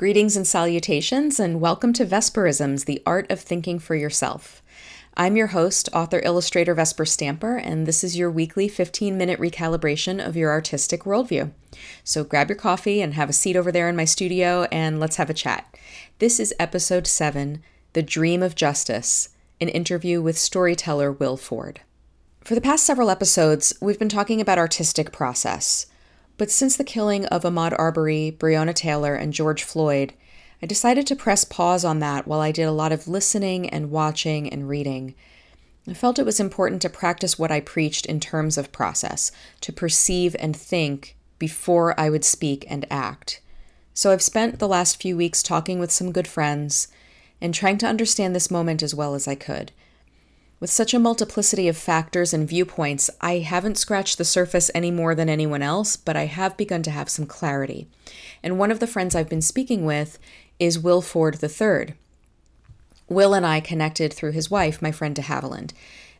Greetings and salutations, and welcome to Vesperisms, the art of thinking for yourself. I'm your host, author illustrator Vesper Stamper, and this is your weekly 15 minute recalibration of your artistic worldview. So grab your coffee and have a seat over there in my studio, and let's have a chat. This is episode 7 The Dream of Justice, an interview with storyteller Will Ford. For the past several episodes, we've been talking about artistic process. But since the killing of Ahmaud Arbery, Breonna Taylor, and George Floyd, I decided to press pause on that while I did a lot of listening and watching and reading. I felt it was important to practice what I preached in terms of process, to perceive and think before I would speak and act. So I've spent the last few weeks talking with some good friends and trying to understand this moment as well as I could. With such a multiplicity of factors and viewpoints, I haven't scratched the surface any more than anyone else, but I have begun to have some clarity. And one of the friends I've been speaking with is Will Ford III. Will and I connected through his wife, my friend de Havilland.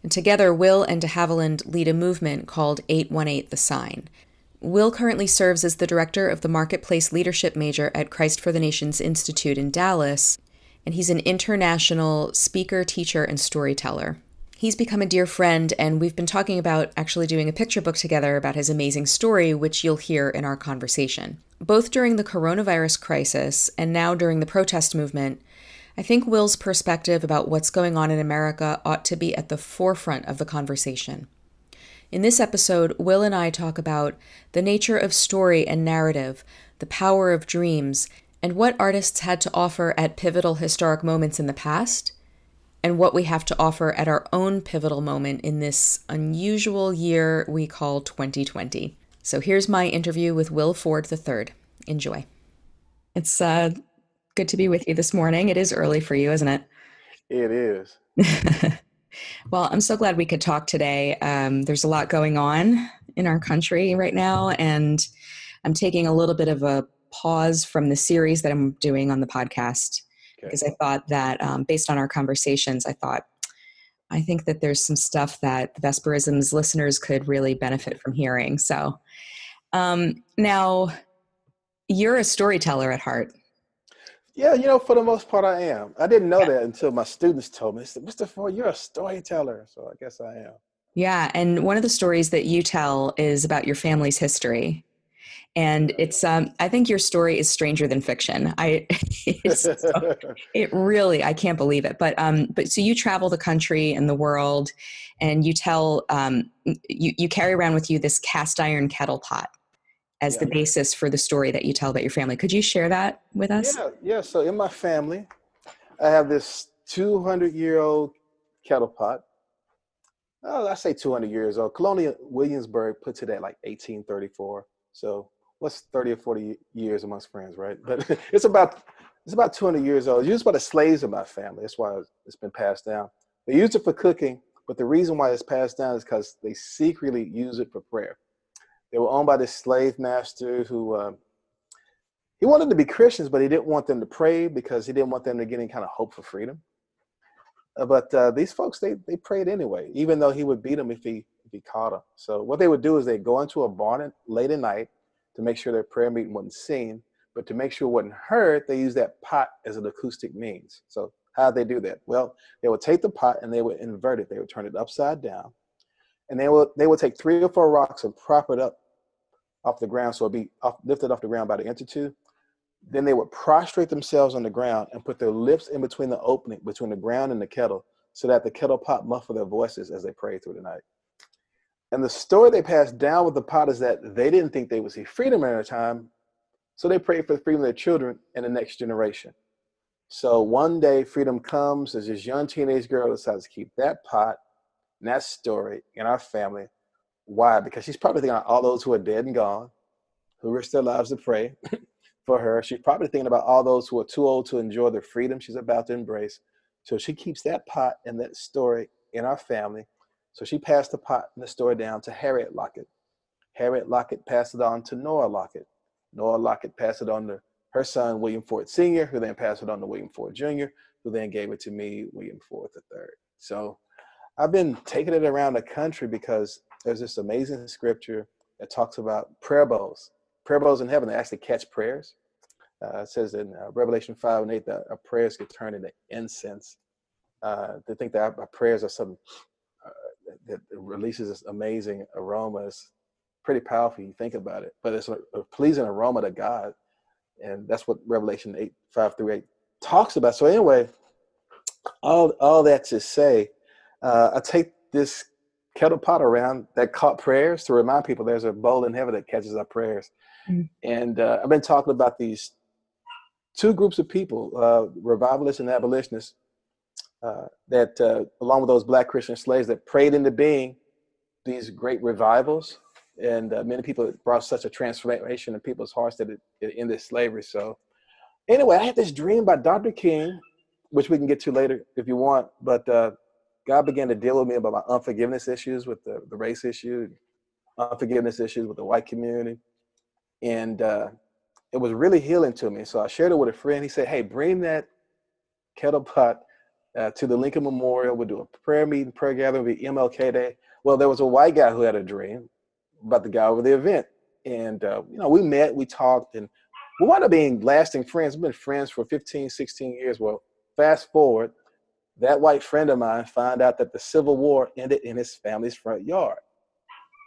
And together, Will and de Havilland lead a movement called 818 The Sign. Will currently serves as the director of the Marketplace Leadership Major at Christ for the Nations Institute in Dallas, and he's an international speaker, teacher, and storyteller. He's become a dear friend, and we've been talking about actually doing a picture book together about his amazing story, which you'll hear in our conversation. Both during the coronavirus crisis and now during the protest movement, I think Will's perspective about what's going on in America ought to be at the forefront of the conversation. In this episode, Will and I talk about the nature of story and narrative, the power of dreams, and what artists had to offer at pivotal historic moments in the past and what we have to offer at our own pivotal moment in this unusual year we call 2020. So here's my interview with Will Ford III. Enjoy. It's uh, good to be with you this morning. It is early for you, isn't it? It is. well, I'm so glad we could talk today. Um, there's a lot going on in our country right now, and I'm taking a little bit of a pause from the series that I'm doing on the podcast okay. because I thought that um, based on our conversations, I thought I think that there's some stuff that the Vesperisms listeners could really benefit from hearing. So um, now you're a storyteller at heart. Yeah, you know, for the most part, I am. I didn't know yeah. that until my students told me. Said, Mr. Ford, you're a storyteller. So I guess I am. Yeah, and one of the stories that you tell is about your family's history and it's um, i think your story is stranger than fiction i so, it really i can't believe it but um but so you travel the country and the world and you tell um you you carry around with you this cast iron kettle pot as yeah. the basis for the story that you tell about your family could you share that with us yeah yeah so in my family i have this 200 year old kettle pot oh, I say 200 years old. Colonial Williamsburg puts it at like 1834. So what's 30 or 40 years amongst friends, right? But it's about it's about 200 years old. It's used by the slaves of my family. That's why it's been passed down. They used it for cooking, but the reason why it's passed down is because they secretly use it for prayer. They were owned by this slave master who uh, he wanted to be Christians, but he didn't want them to pray because he didn't want them to get any kind of hope for freedom. Uh, but uh, these folks, they they prayed anyway, even though he would beat them if he if he caught them. So what they would do is they'd go into a barn late at night to make sure their prayer meeting wasn't seen. But to make sure it wasn't heard, they use that pot as an acoustic means. So how they do that? Well, they would take the pot and they would invert it. They would turn it upside down, and they would they would take three or four rocks and prop it up off the ground so it'd be off, lifted off the ground by the two. Then they would prostrate themselves on the ground and put their lips in between the opening between the ground and the kettle, so that the kettle pot muffle their voices as they pray through the night. And the story they passed down with the pot is that they didn't think they would see freedom at a time, so they prayed for the freedom of their children and the next generation. So one day, freedom comes as this young teenage girl decides to keep that pot and that story in our family. Why? Because she's probably thinking about all those who are dead and gone, who risked their lives to pray for her. She's probably thinking about all those who are too old to enjoy the freedom she's about to embrace. So she keeps that pot and that story in our family so she passed the pot and the store down to Harriet Lockett. Harriet Lockett passed it on to Nora Lockett. Nora Lockett passed it on to her son, William Ford Sr., who then passed it on to William Ford Jr., who then gave it to me, William Ford III. So I've been taking it around the country because there's this amazing scripture that talks about prayer bowls. Prayer bowls in heaven, they actually catch prayers. Uh, it says in uh, Revelation 5 and 8 that our prayers get turned into incense. Uh, to think that our, our prayers are uh, that releases this amazing aroma is pretty powerful. You think about it, but it's a, a, pleasing aroma to God, and that's what Revelation 8 5 through 8 talks about. So anyway, all all that to say, uh, I take this kettle pot around that caught prayers to remind people there's a bowl in heaven that catches our prayers. Mm-hmm. And uh, I've been talking about these two groups of people, uh, revivalists and abolitionists, uh, that uh, along with those black Christian slaves that prayed into being these great revivals. And uh, many people brought such a transformation in people's hearts that it, it ended slavery. So anyway, I had this dream by Dr. King, which we can get to later if you want. But uh, God began to deal with me about my unforgiveness issues with the, the race issue, unforgiveness issues with the white community. And uh, it was really healing to me. So I shared it with a friend. He said, Hey, bring that kettle pot uh, to the Lincoln Memorial. We'll do a prayer meeting, prayer gathering, be MLK Day. Well, there was a white guy who had a dream about the guy over the event. And, uh, you know, we met, we talked, and we wound up being lasting friends. We've been friends for 15, 16 years. Well, fast forward, that white friend of mine found out that the Civil War ended in his family's front yard.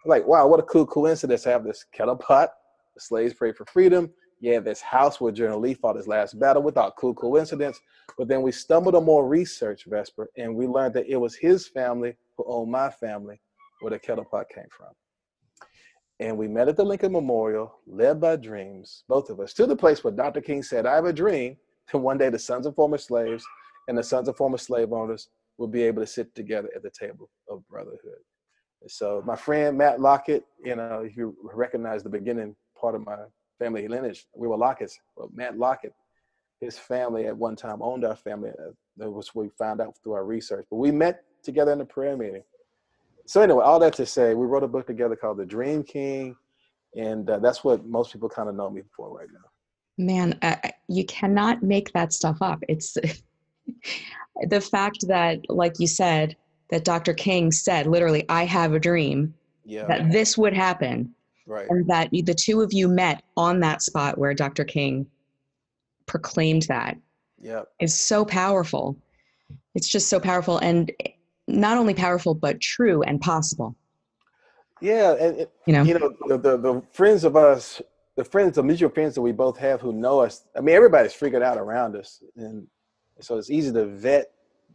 Like, wow, what a cool coincidence to have this kettle pot. The slaves prayed for freedom. Yeah, this house where General Lee fought his last battle without cool coincidence. But then we stumbled on more research, Vesper, and we learned that it was his family who owned my family where the kettle pot came from. And we met at the Lincoln Memorial, led by dreams, both of us, to the place where Dr. King said, I have a dream that one day the sons of former slaves and the sons of former slave owners will be able to sit together at the table of brotherhood. So my friend Matt Lockett, you know, if you recognize the beginning part of my family lineage, we were Lockett's. Well, Matt Lockett, his family at one time owned our family. Uh, that was what we found out through our research. But we met together in a prayer meeting. So anyway, all that to say, we wrote a book together called The Dream King, and uh, that's what most people kind of know me for right now. Man, uh, you cannot make that stuff up. It's the fact that, like you said, that Dr. King said, literally, I have a dream yeah. that this would happen. Right. And that the two of you met on that spot where Dr. King proclaimed that. Yeah. Is so powerful. It's just so powerful and not only powerful but true and possible. Yeah, and you know, you know, the, the, the friends of us, the friends, the mutual friends that we both have who know us. I mean, everybody's freaking out around us, and so it's easy to vet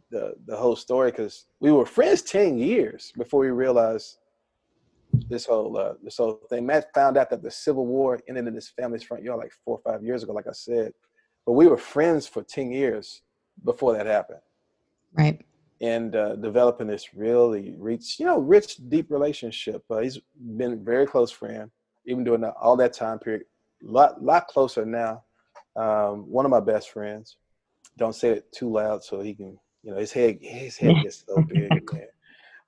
the the whole story because we were friends ten years before we realized this whole uh, this whole thing. Matt found out that the Civil War ended in his family's front yard like four or five years ago, like I said. But we were friends for ten years before that happened. Right. And uh, developing this really rich, you know, rich, deep relationship. Uh, he's been a very close friend, even during all that time period. Lot, lot closer now. Um, one of my best friends don't say it too loud so he can, you know, his head his head gets so big, man.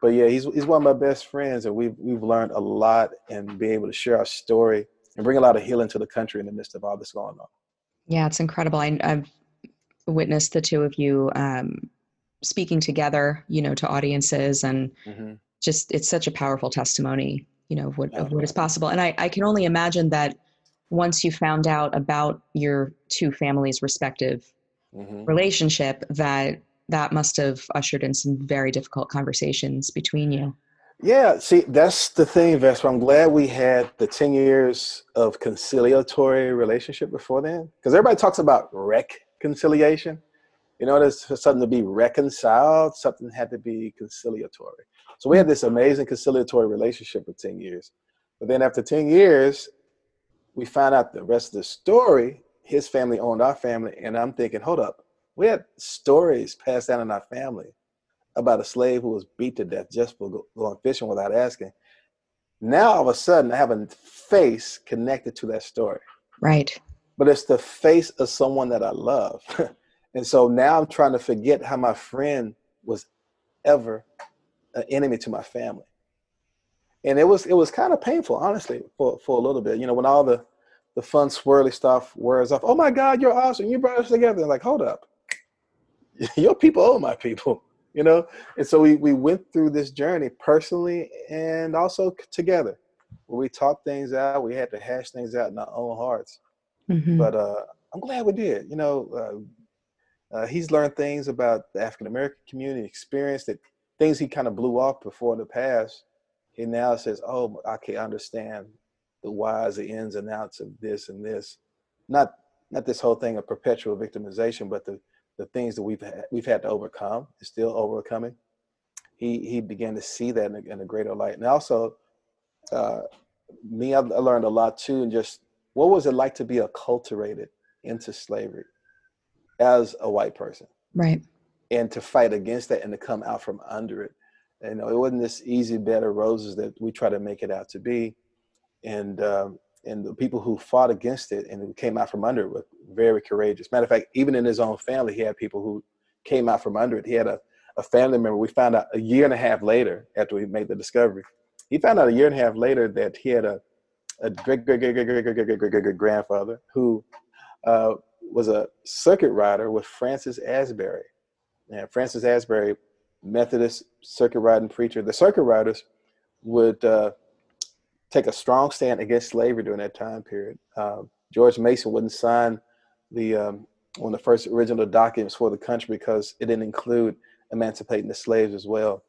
But yeah, he's he's one of my best friends, and we've we've learned a lot and be able to share our story and bring a lot of healing to the country in the midst of all this going on. Yeah, it's incredible. I, have witnessed the two of you um, speaking together, you know, to audiences, and mm-hmm. just it's such a powerful testimony, you know, of what of what is possible. And I, I can only imagine that once you found out about your two families' respective mm-hmm. relationship that that must have ushered in some very difficult conversations between you. Yeah, see, that's the thing, Vesper. I'm glad we had the 10 years of conciliatory relationship before then. Because everybody talks about reconciliation. You know, there's something to be reconciled, something had to be conciliatory. So we had this amazing conciliatory relationship for 10 years. But then after 10 years, we found out the rest of the story his family owned our family, and I'm thinking, hold up, we had stories passed down in our family about a slave who was beat to death just for going fishing without asking. Now all of a sudden, I have a face connected to that story. Right. But it's the face of someone that I love. and so now I'm trying to forget how my friend was ever an enemy to my family. And it was it was kind of painful, honestly, for, for a little bit. You know, when all the the fun swirly stuff wears off. Oh my God, you're awesome. You brought us together. like, hold up. Your people owe my people, you know? And so we, we went through this journey personally and also together where we talked things out. We had to hash things out in our own hearts. Mm-hmm. But uh, I'm glad we did. You know, uh, uh, he's learned things about the African American community, experience that things he kind of blew off before in the past. He now says, "Oh, I can understand the whys, the ins and outs of this and this." Not not this whole thing of perpetual victimization, but the the things that we've had, we've had to overcome, is still overcoming. He he began to see that in a, in a greater light, and also uh, me, I learned a lot too, and just what was it like to be acculturated into slavery as a white person, right? And to fight against that and to come out from under it. And, you know, it wasn't this easy bed of roses that we try to make it out to be, and um, and the people who fought against it and who came out from under it were very courageous. Matter of fact, even in his own family, he had people who came out from under it. He had a, a family member. We found out a year and a half later after we made the discovery. He found out a year and a half later that he had a a great great great great great great great great great grandfather who uh, was a circuit rider with Francis Asbury. And Francis Asbury, Methodist circuit riding preacher. The circuit riders would uh, take a strong stand against slavery during that time period. Um, George Mason wouldn't sign the um, one of the first original documents for the country because it didn't include emancipating the slaves as well.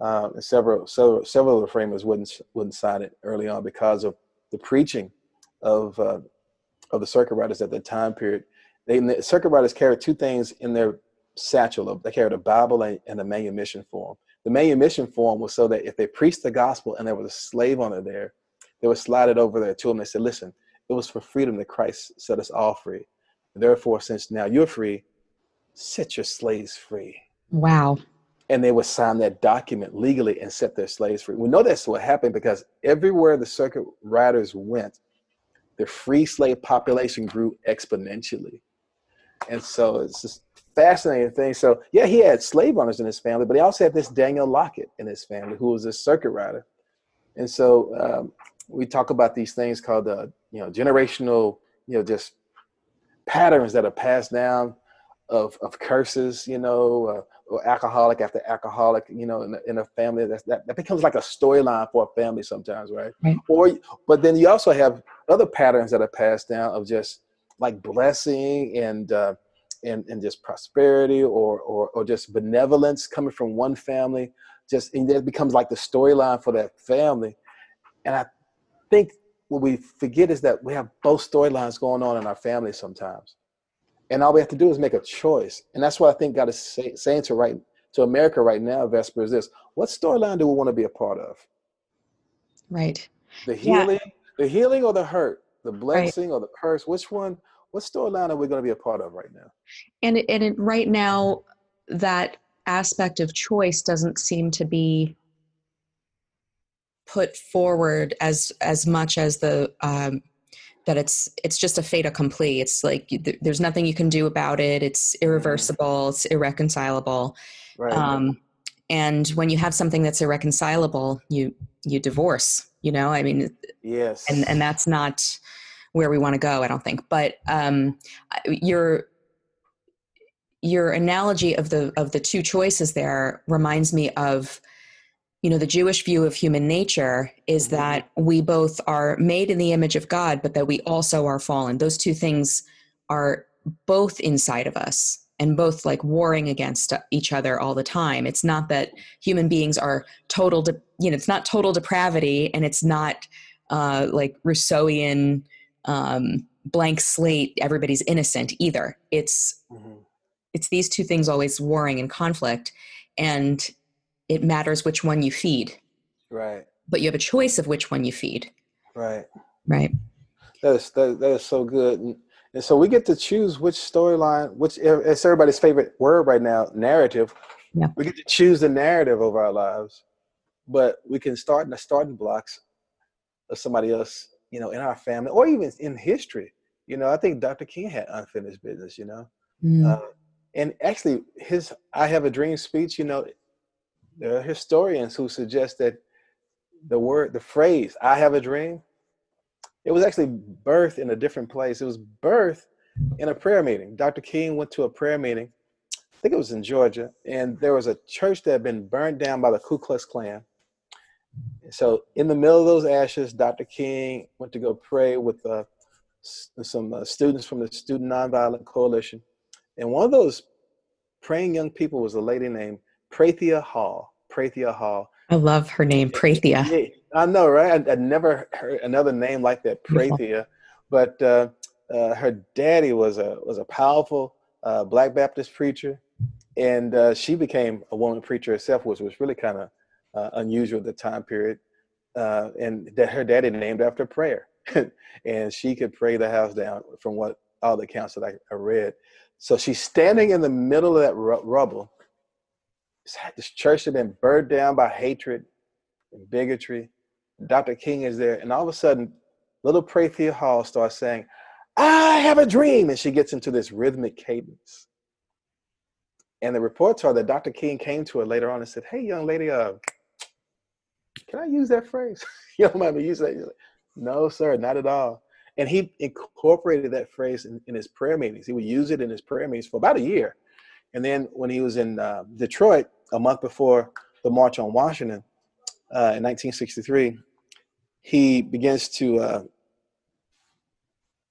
Uh, and several, several, several of the framers wouldn't wouldn't sign it early on because of the preaching of uh, of the circuit riders at that time period. They, the circuit riders carried two things in their satchel. They carried a Bible and, and a manumission form. The main manumission form was so that if they preached the gospel and there was a slave it there, they would slide it over there to them. They said, "Listen, it was for freedom that Christ set us all free. And therefore, since now you're free, set your slaves free." Wow and they would sign that document legally and set their slaves free. We know that's what happened because everywhere the circuit riders went, the free slave population grew exponentially. And so it's just fascinating thing. So yeah, he had slave owners in his family, but he also had this Daniel Lockett in his family, who was a circuit rider. And so um, we talk about these things called the uh, you know generational, you know, just patterns that are passed down of of curses, you know, uh, or alcoholic after alcoholic, you know, in a, in a family. That's, that, that becomes like a storyline for a family sometimes, right? right? Or, but then you also have other patterns that are passed down of just like blessing and, uh, and, and just prosperity or, or, or just benevolence coming from one family. Just, and it becomes like the storyline for that family. And I think what we forget is that we have both storylines going on in our family sometimes and all we have to do is make a choice. And that's what I think God is say, saying to right to America right now, Vesper, is this. What storyline do we want to be a part of? Right. The healing, yeah. the healing or the hurt, the blessing right. or the curse. Which one, what storyline are we going to be a part of right now? And and it, right now, that aspect of choice doesn't seem to be put forward as as much as the um, that it's it's just a fait accompli. It's like there's nothing you can do about it. It's mm-hmm. irreversible. It's irreconcilable. Right. Um, and when you have something that's irreconcilable, you you divorce. You know, I mean, yes, and and that's not where we want to go. I don't think. But um, your your analogy of the of the two choices there reminds me of you know the jewish view of human nature is mm-hmm. that we both are made in the image of god but that we also are fallen those two things are both inside of us and both like warring against each other all the time it's not that human beings are total de- you know it's not total depravity and it's not uh, like rousseauian um, blank slate everybody's innocent either it's mm-hmm. it's these two things always warring in conflict and it matters which one you feed. Right. But you have a choice of which one you feed. Right. Right. That is that, that is so good. And, and so we get to choose which storyline, which it's everybody's favorite word right now, narrative. Yeah. We get to choose the narrative of our lives, but we can start in the starting blocks of somebody else, you know, in our family or even in history. You know, I think Dr. King had unfinished business, you know. Mm. Uh, and actually his I have a dream speech, you know, there are historians who suggest that the word, the phrase, I have a dream, it was actually birthed in a different place. It was birthed in a prayer meeting. Dr. King went to a prayer meeting, I think it was in Georgia, and there was a church that had been burned down by the Ku Klux Klan. So, in the middle of those ashes, Dr. King went to go pray with uh, some uh, students from the Student Nonviolent Coalition, and one of those praying young people was a lady named Prathia Hall. Prathia Hall. I love her name, Prathia. Yeah, I know, right? I, I never heard another name like that, Prathia. But uh, uh, her daddy was a was a powerful uh, Black Baptist preacher, and uh, she became a woman preacher herself, which was really kind of uh, unusual at the time period. Uh, and that her daddy named after prayer, and she could pray the house down from what all the accounts that I, I read. So she's standing in the middle of that rubble. This church had been burned down by hatred and bigotry. Dr. King is there, and all of a sudden, little Prathia Hall starts saying, I have a dream. And she gets into this rhythmic cadence. And the reports are that Dr. King came to her later on and said, Hey, young lady, uh, can I use that phrase? you don't mind me using that? Like, no, sir, not at all. And he incorporated that phrase in, in, his prayer meetings. He would use it in his prayer meetings for about a year. And then when he was in uh, Detroit a month before the March on Washington uh, in 1963, he begins to uh,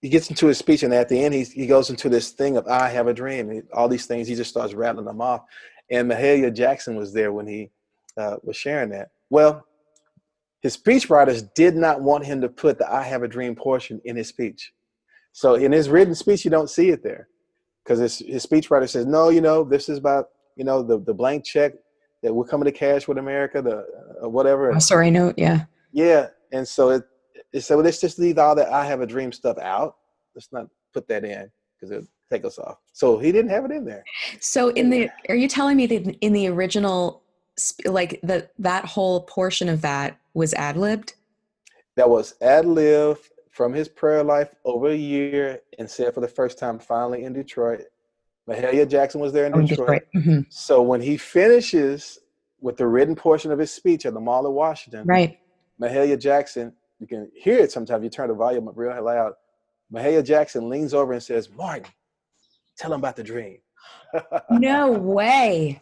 he gets into his speech, and at the end, he he goes into this thing of "I have a dream." He, all these things, he just starts rattling them off. And Mahalia Jackson was there when he uh, was sharing that. Well, his speechwriters did not want him to put the "I have a dream" portion in his speech. So in his written speech, you don't see it there because his, his speechwriter says, no, you know, this is about, you know, the, the blank check that we're coming to cash with America, the uh, whatever. Oh, sorry note, yeah. Yeah. And so it, it said, well, let's just leave all that I have a dream stuff out. Let's not put that in because it'll take us off. So he didn't have it in there. So in the, are you telling me that in the original, like that, that whole portion of that was ad libbed? That was ad lib from his prayer life over a year and said for the first time finally in Detroit. Mahalia Jackson was there in oh, Detroit. Detroit. Mm-hmm. So when he finishes with the written portion of his speech at the Mall of Washington, right? Mahalia Jackson, you can hear it sometimes. You turn the volume up real loud. Mahalia Jackson leans over and says, "Martin, tell him about the dream." no way.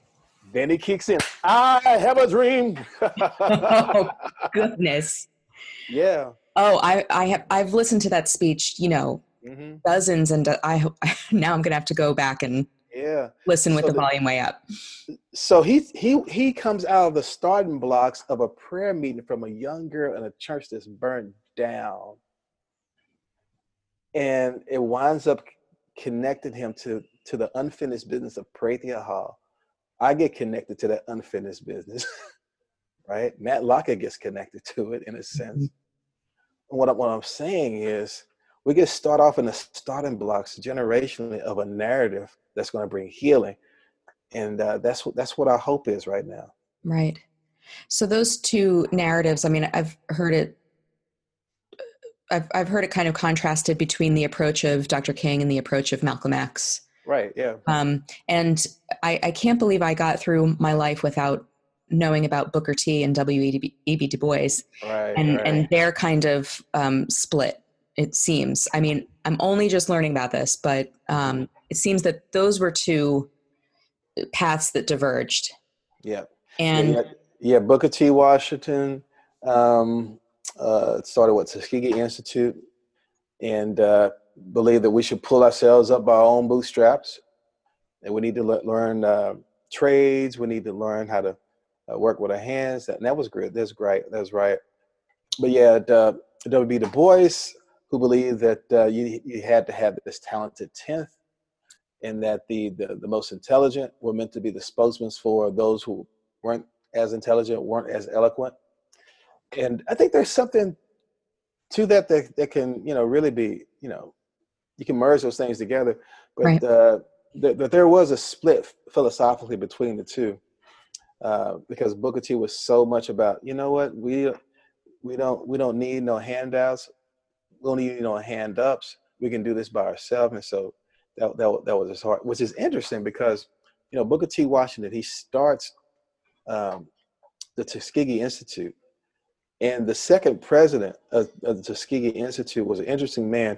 Then he kicks in. I have a dream. oh goodness. Yeah. Oh, I, I have I've listened to that speech, you know, mm-hmm. dozens, and I now I'm gonna have to go back and yeah listen with so the, the, volume way up. So he he he comes out of the starting blocks of a prayer meeting from a young girl in a church that's burned down, and it winds up connecting him to to the unfinished business of Prathia Hall. I get connected to that unfinished business, right? Matt Lockett gets connected to it in a sense. Mm-hmm what, I, what I'm saying is we get start off in the starting blocks generationally of a narrative that's going to bring healing. And uh, that's, what, that's what our hope is right now. Right. So those two narratives, I mean, I've heard it I've, I've heard it kind of contrasted between the approach of Dr. King and the approach of Malcolm X. Right. Yeah. Um, and I, I can't believe I got through my life without knowing about Booker T and W.E.B. Du Bois, right, and right. and their kind of um, split. It seems. I mean, I'm only just learning about this, but um, it seems that those were two paths that diverged. Yeah. And yeah, yeah Booker T. Washington um, uh, started what Tuskegee Institute, and uh, believed that we should pull ourselves up by our own bootstraps, and we need to le- learn uh, trades. We need to learn how to uh, work with our hands. And that was great. That's great. That's right. But yeah, the, W.B. Du Bois, who believed that uh, you, you had to have this talented 10th and that the, the, the most intelligent were meant to be the spokesmen for those who weren't as intelligent, weren't as eloquent. And I think there's something to that that, that can, you know, really be, you know, you can merge those things together. But right. uh, that there was a split philosophically between the two. Uh, because Booker T was so much about, you know what, we we don't we don't need no handouts, we don't need no hand ups. We can do this by ourselves, and so that that that was his heart, which is interesting because you know Booker T. Washington he starts um, the Tuskegee Institute, and the second president of, of the Tuskegee Institute was an interesting man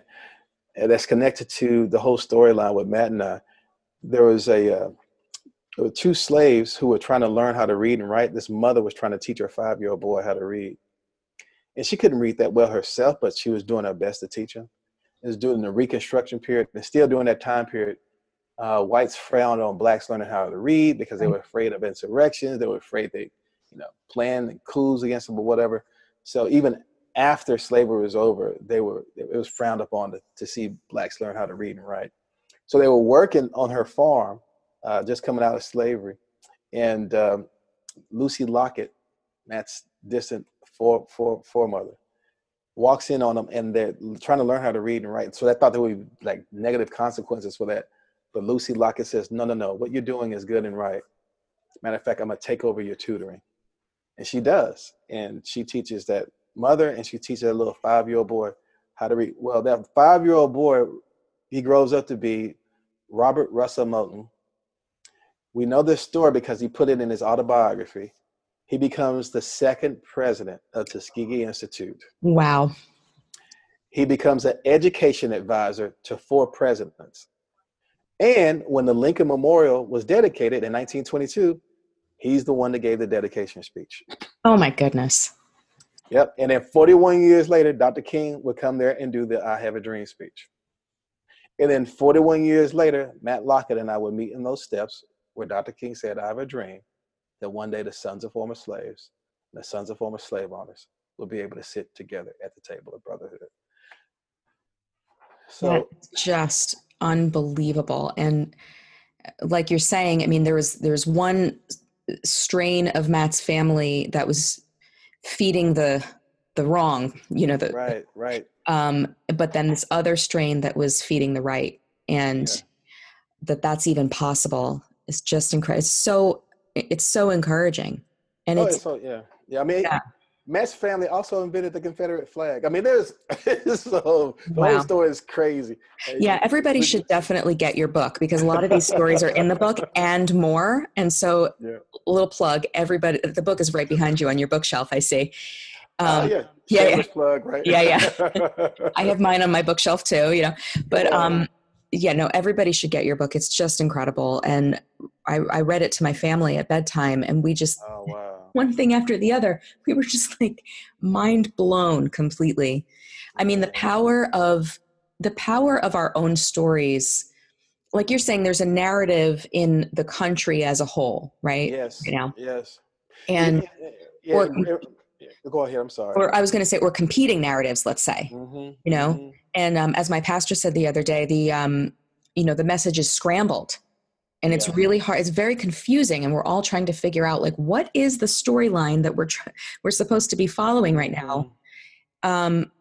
that's connected to the whole storyline with Matt and I. There was a uh, there were two slaves who were trying to learn how to read and write. This mother was trying to teach her five year old boy how to read. And she couldn't read that well herself, but she was doing her best to teach him. is during the Reconstruction period, and still during that time period, uh, whites frowned on blacks learning how to read because they were afraid of insurrections. They were afraid they, you know, planned coups against them or whatever. So even after slavery was over, they were it was frowned upon to, to see blacks learn how to read and write. So they were working on her farm, uh, just coming out of slavery, and um, Lucy Lockett, Matt's distant fore, fore, foremother, walks in on them, and they're trying to learn how to read and write. So they thought there would be like negative consequences for that. But Lucy Lockett says, "No, no, no. What you're doing is good and right. Matter of fact, I'm gonna take over your tutoring." And she does, and she teaches that mother, and she teaches a little five-year-old boy how to read. Well, that five-year-old boy, he grows up to be Robert Russell Moton. We know this story because he put it in his autobiography. He becomes the second president of Tuskegee Institute. Wow. He becomes an education advisor to four presidents. And when the Lincoln Memorial was dedicated in 1922, he's the one that gave the dedication speech. Oh my goodness. Yep. And then 41 years later, Dr. King would come there and do the I Have a Dream speech. And then 41 years later, Matt Lockett and I would meet in those steps where Dr. King said, I have a dream that one day the sons of former slaves, and the sons of former slave owners will be able to sit together at the table of brotherhood. So That's just unbelievable. And uh, like you're saying, I mean, there was there's one strain of Matt's family that was feeding the the wrong, you know, the right, right. Um, but then this other strain that was feeding the right, and yeah. that that's even possible is just incredible. It's so it's so encouraging, and oh, it's so yeah, yeah. I mean, yeah. Matt's family also invented the Confederate flag. I mean, there's so the wow. whole story is crazy. Yeah, everybody should definitely get your book because a lot of these stories are in the book and more. And so, yeah. a little plug: everybody, the book is right behind you on your bookshelf. I see. Ah, um, uh, yeah, yeah, yeah. plug, right? Yeah, yeah. I have mine on my bookshelf too. You know, but um, yeah, no, everybody should get your book. It's just incredible, and I, I read it to my family at bedtime, and we just. Oh, wow one thing after the other. We were just like mind blown completely. I mean, the power of the power of our own stories. Like you're saying, there's a narrative in the country as a whole, right? Yes. You know. Yes. And yeah, yeah, or, yeah, go ahead. I'm sorry. Or I was going to say, or competing narratives. Let's say, mm-hmm, you know. Mm-hmm. And um, as my pastor said the other day, the um, you know the message is scrambled and it's yeah. really hard it's very confusing and we're all trying to figure out like what is the storyline that we're tr- we're supposed to be following right now mm-hmm. um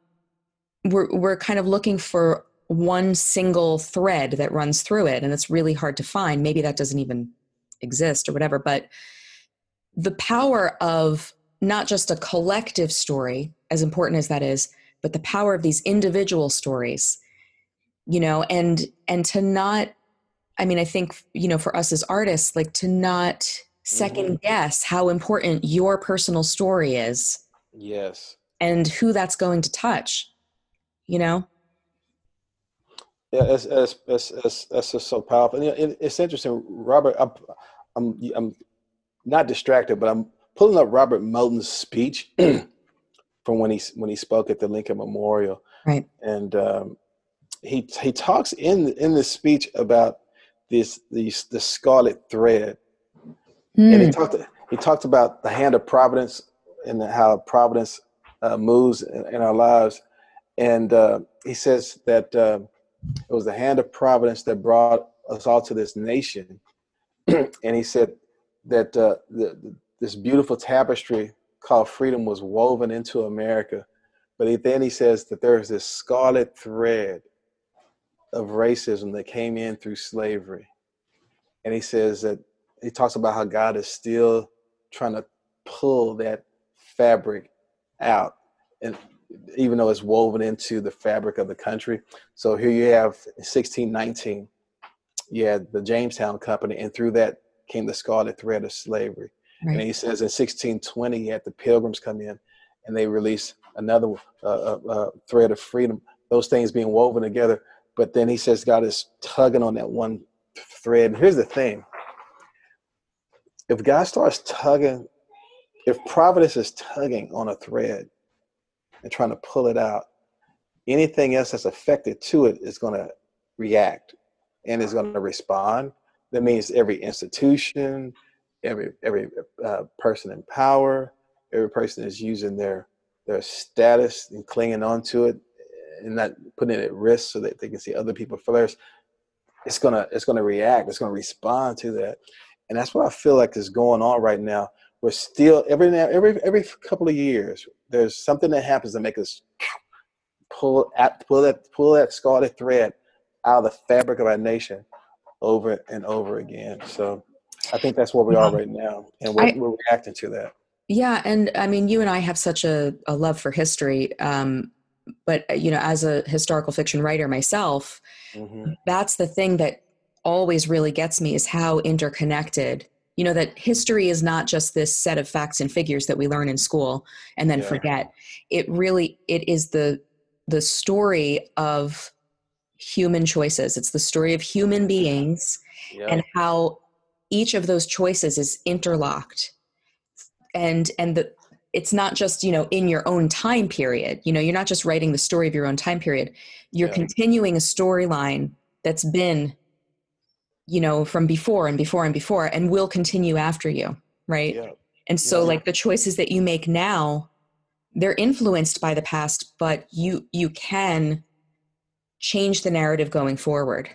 we're we're kind of looking for one single thread that runs through it and it's really hard to find maybe that doesn't even exist or whatever but the power of not just a collective story as important as that is but the power of these individual stories you know and and to not I mean, I think, you know, for us as artists, like to not second mm-hmm. guess how important your personal story is. Yes. And who that's going to touch, you know? Yeah, it's, it's, it's, it's, it's just so powerful. And it, it's interesting, Robert, I'm, I'm, I'm not distracted, but I'm pulling up Robert Moton's speech from when he, when he spoke at the Lincoln Memorial. Right. And um, he, he talks in, in this speech about this these the scarlet thread, mm. and he hmm. talked he talked about the hand of providence and how providence uh, moves in, in, our lives, and uh, he says that uh, it was the hand of providence that brought us all to this nation, and he said that uh, the, this beautiful tapestry called freedom was woven into America, but he, then he says that there is this scarlet thread of racism that came in through slavery. And he says that he talks about how God is still trying to pull that fabric out. And even though it's woven into the fabric of the country. So here you have 1619, you had the Jamestown Company, and through that came the scarlet thread of slavery. Right. And he says in 1620, you had the Pilgrims come in and they release another uh, uh, uh, thread of freedom. Those things being woven together but then he says God is tugging on that one thread. And here's the thing if God starts tugging, if providence is tugging on a thread and trying to pull it out, anything else that's affected to it is going to react and is going to respond. That means every institution, every every uh, person in power, every person is using their their status and clinging on to it and not putting it at risk so that they can see other people flourish. It's gonna it's gonna react. It's gonna respond to that, and that's what I feel like is going on right now. We're still every now every every couple of years there's something that happens to make us pull at pull that pull that scarlet thread out of the fabric of our nation over and over again. So I think that's where we are right now, and we're, I, we're reacting to that. Yeah, and I mean, you and I have such a, a love for history. Um, but uh, you know, as a historical fiction writer myself, mm-hmm. that's the thing that always really gets me is how interconnected you know that history is not just this set of facts and figures that we learn in school and then yeah. forget it really it is the the story of human choices. It's the story of human beings yeah. and how each of those choices is interlocked. And and the it's not just, you know, in your own time period. You know, you're not just writing the story of your own time period. You're yeah. continuing a storyline that's been you know from before and before and before and will continue after you, right? Yeah. And so like the choices that you make now they're influenced by the past but you you can change the narrative going forward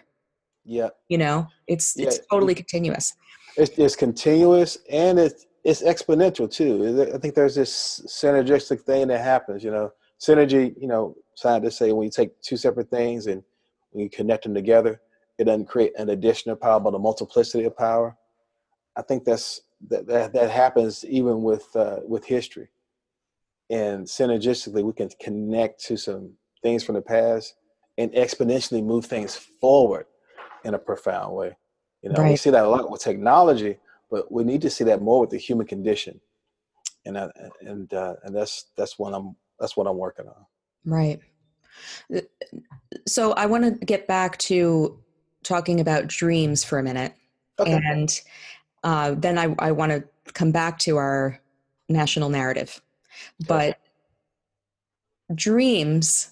yeah you know it's yeah. it's totally continuous it's, it's continuous and it's it's exponential too i think there's this synergistic thing that happens you know synergy you know scientists say when you take two separate things and when you connect them together it doesn't create an additional power but a multiplicity of power i think that's that that, that happens even with uh, with history and synergistically we can connect to some things from the past and exponentially move things forward in a profound way. You know, right. we see that a lot with technology, but we need to see that more with the human condition, and uh, and uh, and that's that's what I'm that's what I'm working on. Right. So I want to get back to talking about dreams for a minute, okay. and uh, then I I want to come back to our national narrative. But dreams,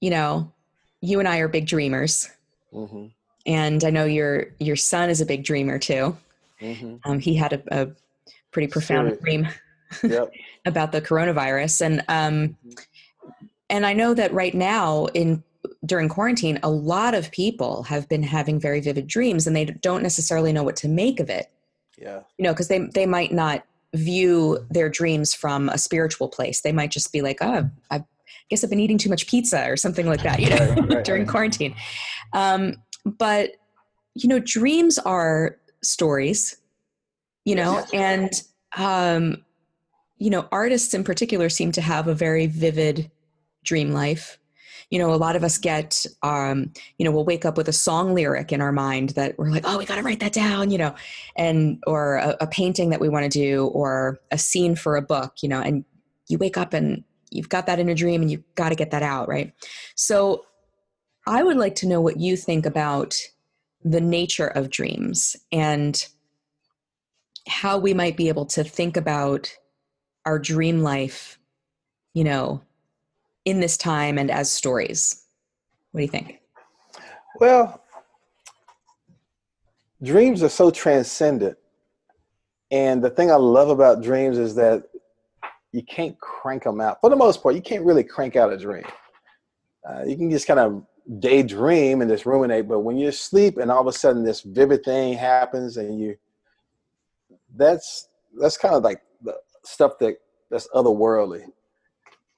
you know, you and I are big dreamers. Mm-hmm. And I know your your son is a big dreamer too. Mm-hmm. Um, he had a, a pretty profound dream yep. about the coronavirus, and um, mm-hmm. and I know that right now in during quarantine, a lot of people have been having very vivid dreams, and they don't necessarily know what to make of it. Yeah, you know, because they they might not view their dreams from a spiritual place. They might just be like, oh, I guess I've been eating too much pizza or something like that, you know, right, right, during right. quarantine. Um, but, you know, dreams are stories, you know, and, um, you know, artists in particular seem to have a very vivid dream life. You know a lot of us get um you know we'll wake up with a song lyric in our mind that we're like oh we got to write that down you know and or a, a painting that we want to do or a scene for a book you know and you wake up and you've got that in a dream and you've got to get that out right? So i would like to know what you think about the nature of dreams and how we might be able to think about our dream life you know in this time and as stories. What do you think? Well, dreams are so transcendent. And the thing I love about dreams is that you can't crank them out. For the most part, you can't really crank out a dream. Uh, you can just kind of daydream and just ruminate, but when you sleep and all of a sudden this vivid thing happens and you, that's that's kind of like the stuff that that's otherworldly.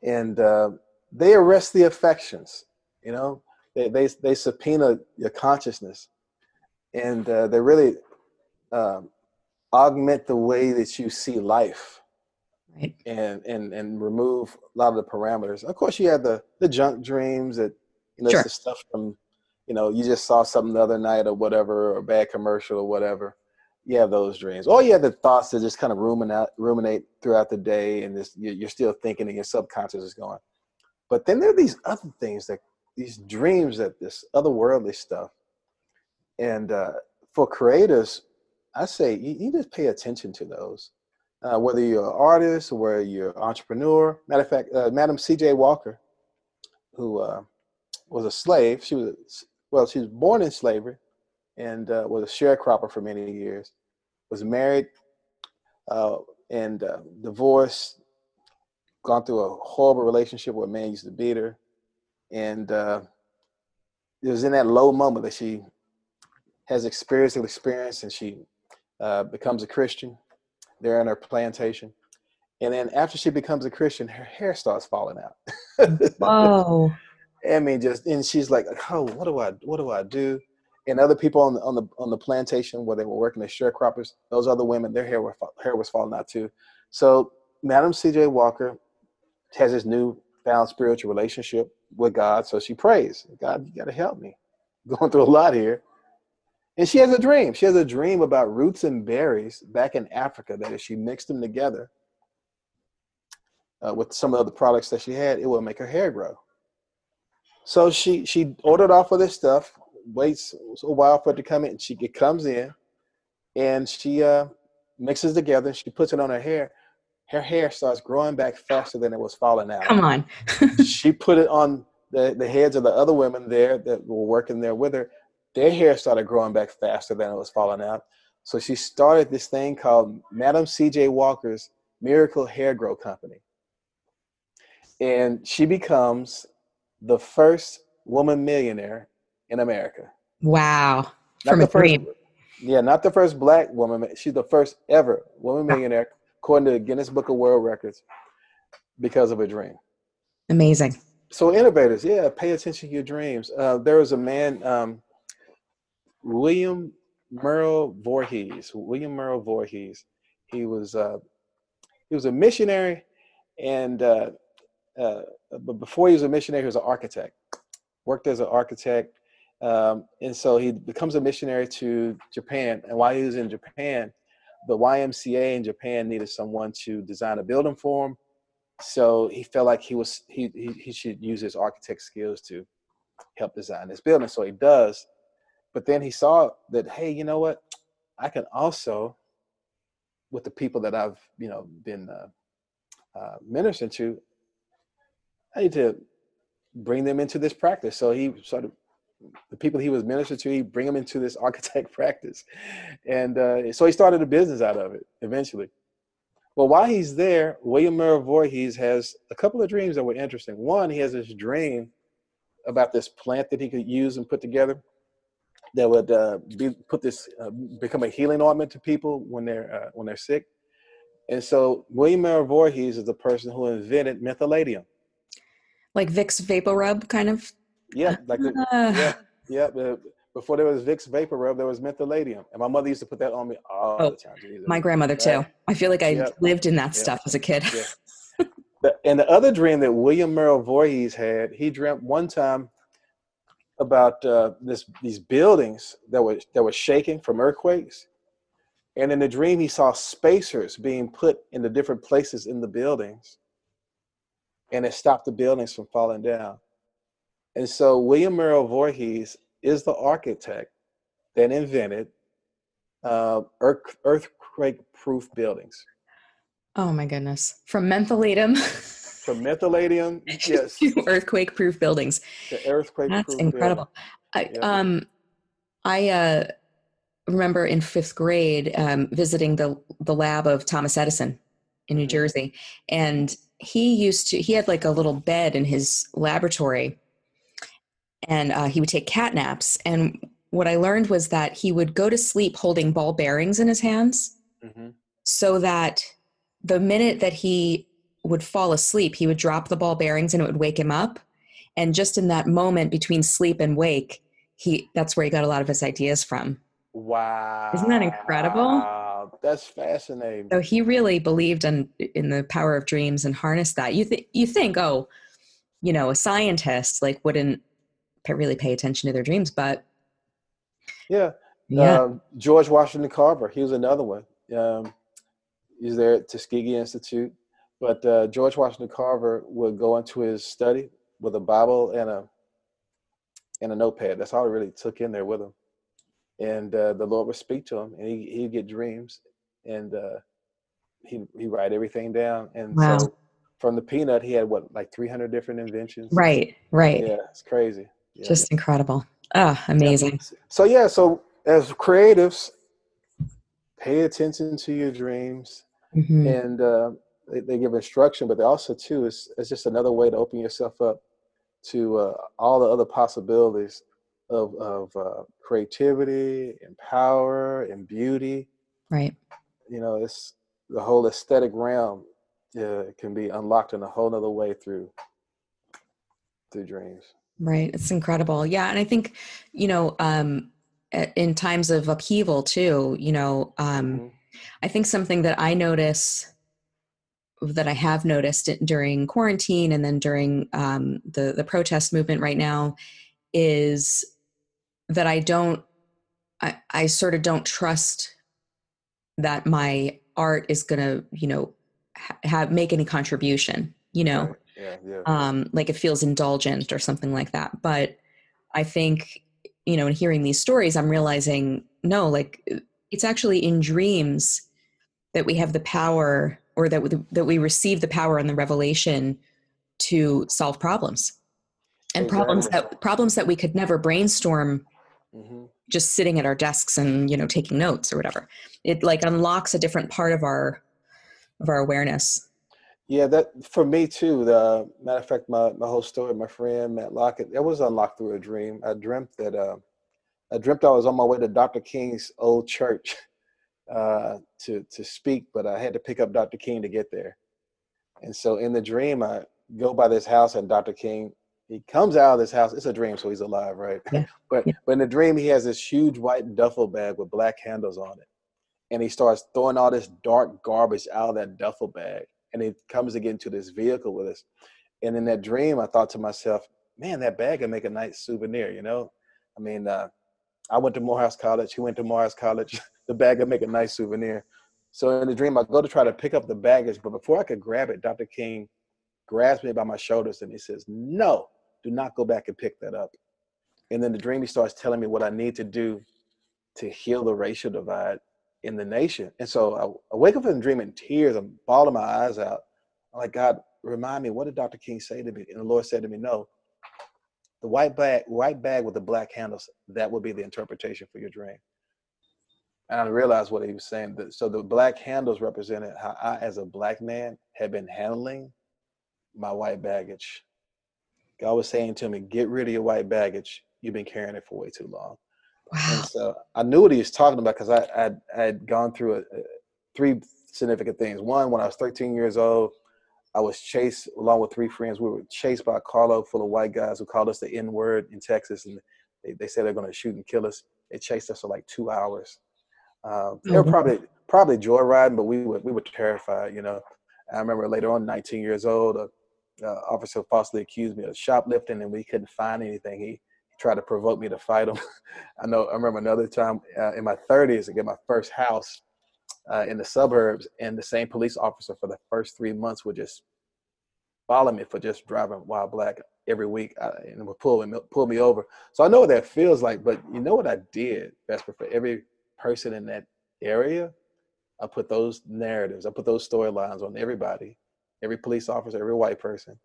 And uh, they arrest the affections. You know, they they they subpoena your consciousness, and uh, they really um, augment the way that you see life, right. and and and remove a lot of the parameters. Of course, you have the the junk dreams that you know sure. the stuff from you know you just saw something the other night or whatever or a bad commercial or whatever you have those dreams or you have the thoughts that just kind of ruminate ruminate throughout the day and this you're still thinking and your subconscious is going but then there are these other things that these dreams that this otherworldly stuff. And uh, for creators, I say you, you just pay attention to those. Uh, whether you're an artist or whether you're an entrepreneur. Matter of fact, uh, Madam C.J. Walker, who uh, was a slave. She was well, she was born in slavery, and uh, was a sharecropper for many years. Was married uh, and uh, divorced. Gone through a horrible relationship where a man used to beat her, and uh, it was in that low moment that she has experienced experience, and she uh, becomes a Christian. There in her plantation, and then after she becomes a Christian, her hair starts falling out. Whoa. I mean, just and she's like, "Oh, what do I, what do I do?" And other people on the on the on the plantation where they were working as sharecroppers, those other women, their hair were hair was falling out too. So Madam C.J. Walker has this new found spiritual relationship with God. So she prays, God, you got to help me. going through a lot here. And she has a dream. She has a dream about roots and berries back in Africa that if she mixed them together uh, with some of the products that she had, it will make her hair grow. So she she ordered off of this stuff, waits a while for it to come in. She it comes in, and she uh, mixes together. She puts it on her hair. Her hair starts growing back faster than it was falling out. Come on. she put it on the, the heads of the other women there that were working there with her. Their hair started growing back faster than it was falling out. So she started this thing called Madam C.J. Walker's Miracle Hair Grow Company. And she becomes the first woman millionaire in America. Wow. Not From a dream. Yeah, not the first black woman. She's the first ever woman millionaire, according to the Guinness Book of World Records, because of a dream. Amazing. So innovators, yeah, pay attention to your dreams. Uh, there was a man, um, William Merrell Vories. William Merrell Vories. He was uh, he was a missionary, and uh, uh, but before he was a missionary, he was an architect. Worked as an architect, um, and so he becomes a missionary to Japan. And while he was in Japan, the YMCA in Japan needed someone to design a building for him. So he felt like he was he he, he should use his architect skills to help design this building. So he does. But then he saw that, hey, you know what? I can also, with the people that I've you know been uh, uh, ministering to, I need to bring them into this practice. So he sort of the people he was ministering to, he bring them into this architect practice, and uh, so he started a business out of it eventually. Well, while he's there, William Merrell Vories has a couple of dreams that were interesting. One, he has this dream about this plant that he could use and put together that would uh, be put this uh, become a healing ointment to people when they're uh, when they're sick. And so William Merrell Vories is the person who invented mentholatum like Vicks Vapor Rub, kind of. Yeah, like the, uh. yeah, yeah. The, before there was Vicks Vapor Rub, there was mentholatum, and my mother used to put that on me all oh, the time. My grandmother too. I feel like I lived in that stuff as a kid. Yeah. the, and the other dream that William Merrell Vories had, he dreamt one time about uh, this these buildings that were that were shaking from earthquakes, and in the dream he saw spacers being put in the different places in the buildings and it stopped the buildings from falling down. And so William Merrell Vories is the architect that invented uh, earth, earthquake-proof buildings. Oh my goodness! From mentholatum. From mentholatum, yes. earthquake-proof buildings. The earthquake. That's incredible. I, um, I uh, remember in fifth grade um, visiting the the lab of Thomas Edison in New mm-hmm. Jersey, and he used to he had like a little bed in his laboratory and uh, he would take cat naps and what i learned was that he would go to sleep holding ball bearings in his hands mm-hmm. so that the minute that he would fall asleep he would drop the ball bearings and it would wake him up and just in that moment between sleep and wake he that's where he got a lot of his ideas from. Wow isn't that incredible that's fascinating. So he really believed in in the power of dreams and harnessed that. You think you think, oh, you know, a scientist like wouldn't really pay attention to their dreams, but yeah, yeah. Um, George Washington Carver, he was another one. Um, he's there at Tuskegee Institute, but uh, George Washington Carver would go into his study with a Bible and a and a notepad. That's all he really took in there with him and uh, the Lord would speak to him, and he he'd get dreams, and uh, he he write everything down. And wow. so from the peanut, he had what like three hundred different inventions. Right, right. Yeah, it's crazy. yeah Just incredible. Ah, oh, amazing. So yeah, so as creatives, pay attention to your dreams, mm-hmm. and uh, they, they, give instruction, but they also too is it's just another way to open yourself up to uh, all the other possibilities of of uh, creativity and power and beauty. Right. You know, it's the whole aesthetic realm uh, can be unlocked in a whole other way through through dreams. Right. It's incredible. Yeah, and I think you know. um in times of upheaval too you know um, mm-hmm. i think something that i notice that i have noticed during quarantine and then during um, the the protest movement right now is that i don't i, I sort of don't trust that my art is going to you know ha- have make any contribution you know yeah, yeah. um like it feels indulgent or something like that but i think you know, in hearing these stories, I'm realizing no, like it's actually in dreams that we have the power or that we, that we receive the power and the revelation to solve problems and exactly. problems that problems that we could never brainstorm mm-hmm. just sitting at our desks and you know taking notes or whatever it like unlocks a different part of our of our awareness yeah, that for me too. The matter of fact, my, my whole story, my friend Matt Lockett, it was unlocked through a dream. I dreamt that uh, I dreamt I was on my way to Dr. King's old church uh, to to speak, but I had to pick up Dr. King to get there. And so in the dream, I go by this house, and Dr. King he comes out of this house. It's a dream, so he's alive, right? Yeah. but yeah. but in the dream, he has this huge white duffel bag with black handles on it, and he starts throwing all this dark garbage out of that duffel bag and he comes again to this vehicle with us. And in that dream, I thought to myself, man, that bag can make a nice souvenir, you know? I mean, uh, I went to Morehouse College. He went to Morehouse College. the bag would make a nice souvenir. So in the dream, I go to try to pick up the baggage, but before I could grab it, Dr. King grabs me by my shoulders and he says, no, do not go back and pick that up. And then the dream, he starts telling me what I need to do to heal the racial divide in the nation. And so I, I wake up from the dream in tears. I'm bawling my eyes out. I'm like, God, remind me, what did Dr. King say to me? And the Lord said to me, No, the white bag, white bag with the black handles, that will be the interpretation for your dream. And I realized what he was saying. So the black handles represented how I, as a black man, had been handling my white baggage. God was saying to me, get rid of your white baggage. You've been carrying it for way too long. Wow. And so I knew what he was talking about because I, I, I had gone through a, a, three significant things. One, when I was 13 years old, I was chased along with three friends. We were chased by a carload full of white guys who called us the N word in Texas, and they, they said they're going to shoot and kill us. They chased us for like two hours. Uh, they were mm-hmm. probably probably joyriding, but we were we were terrified. You know, I remember later on, 19 years old, a, a officer falsely accused me of shoplifting, and we couldn't find anything. He tried to provoke me to fight him. I know I remember another time uh, in my 30s to get my first house uh, in the suburbs, and the same police officer for the first three months would just follow me for just driving while black every week uh, and would pull me pull me over. So I know what that feels like. But you know what I did, Vesper, for every person in that area, I put those narratives, I put those storylines on everybody, every police officer, every white person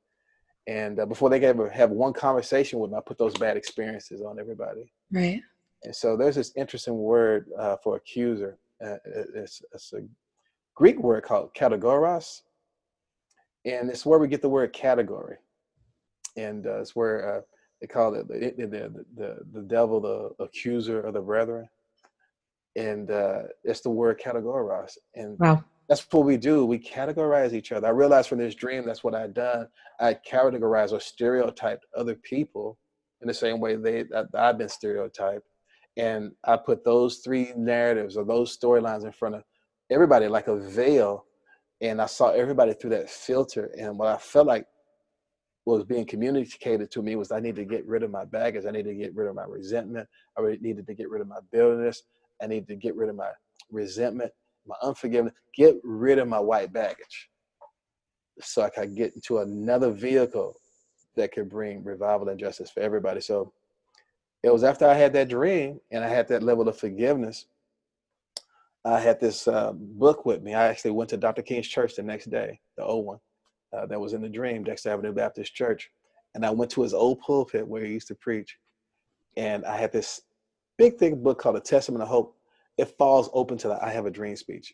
and uh, before they can ever have one conversation with me, I put those bad experiences on everybody. Right. And so there's this interesting word uh, for accuser. Uh, it's, it's, a Greek word called kategoros, and it's where we get the word category. And uh, it's where uh, they call it the, the, the, the devil, the accuser of the brethren. And uh, it's the word kategoros. And wow that's what we do. We categorize each other. I realized from this dream that's what I had done. I categorized or stereotyped other people in the same way they that I've been stereotyped, and I put those three narratives or those storylines in front of everybody like a veil, and I saw everybody through that filter. And what I felt like was being communicated to me was I need to get rid of my baggage. I need to get rid of my resentment. I needed to get rid of my bitterness. I need to get rid of my resentment my unforgiveness, get rid of my white baggage so I can get into another vehicle that could bring revival and justice for everybody. So it was after I had that dream and I had that level of forgiveness. I had this uh, book with me. I actually went to Dr. King's church the next day, the old one uh, that was in the dream, Dexter Avenue Baptist Church. and I went to his old pulpit where he used to preach, and I had this big thick book called A Testament of Hope. It falls open to the I Have a Dream speech.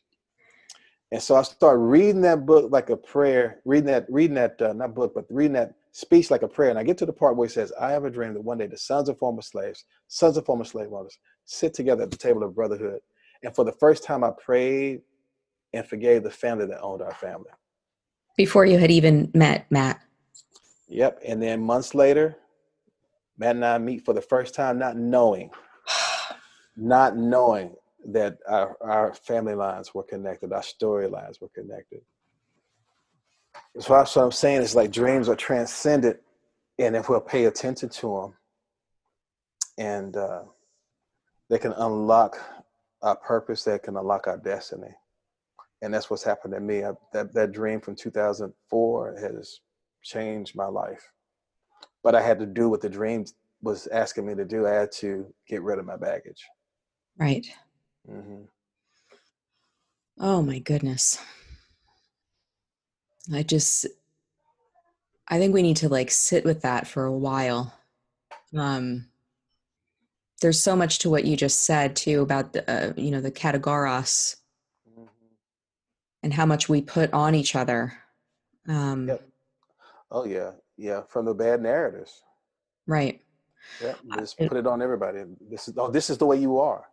And so I started reading that book like a prayer, reading that, reading that, uh, not book, but reading that speech like a prayer. And I get to the part where he says, I have a dream that one day the sons of former slaves, sons of former slave owners, sit together at the table of brotherhood. And for the first time, I prayed and forgave the family that owned our family. Before you had even met Matt. Yep. And then months later, Matt and I meet for the first time, not knowing, not knowing that our, our family lines were connected, our storylines were connected. So what I'm saying is like dreams are transcendent, and if we'll pay attention to them, and uh, they can unlock our purpose, they can unlock our destiny, and that's what's happened to me. I, that that dream from 2004 has changed my life, but I had to do what the dream was asking me to do. I had to get rid of my baggage. Right. Mm-hmm. Oh my goodness. I just, I think we need to like sit with that for a while. Um, there's so much to what you just said too about the, uh, you know, the kategoros mm-hmm. and how much we put on each other. Um, yep. Oh yeah, yeah, from the bad narratives. Right. Yeah, just put it on everybody. This is oh, this is the way you are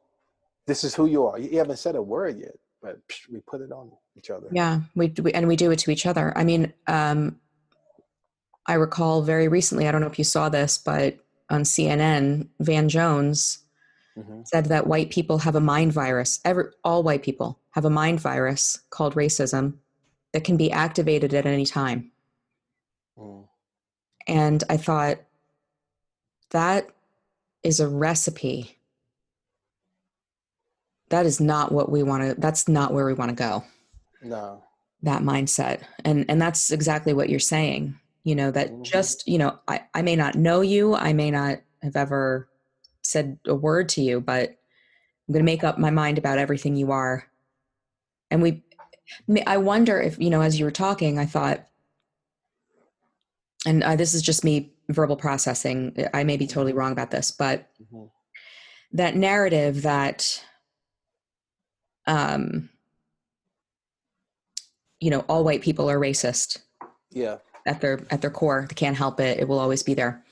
this is who you are. You haven't said a word yet, but we put it on each other. Yeah, we, we and we do it to each other. I mean, um, I recall very recently. I don't know if you saw this, but on CNN, Van Jones mm-hmm. said that white people have a mind virus. Every, all white people have a mind virus called racism that can be activated at any time. Mm. And I thought that is a recipe that is not what we want to that's not where we want to go no that mindset and and that's exactly what you're saying you know that mm-hmm. just you know I, I may not know you i may not have ever said a word to you but i'm going to make up my mind about everything you are and we i wonder if you know as you were talking i thought and uh, this is just me verbal processing i may be totally wrong about this but mm-hmm. that narrative that um, you know, all white people are racist. Yeah. At their at their core, they can't help it. It will always be there.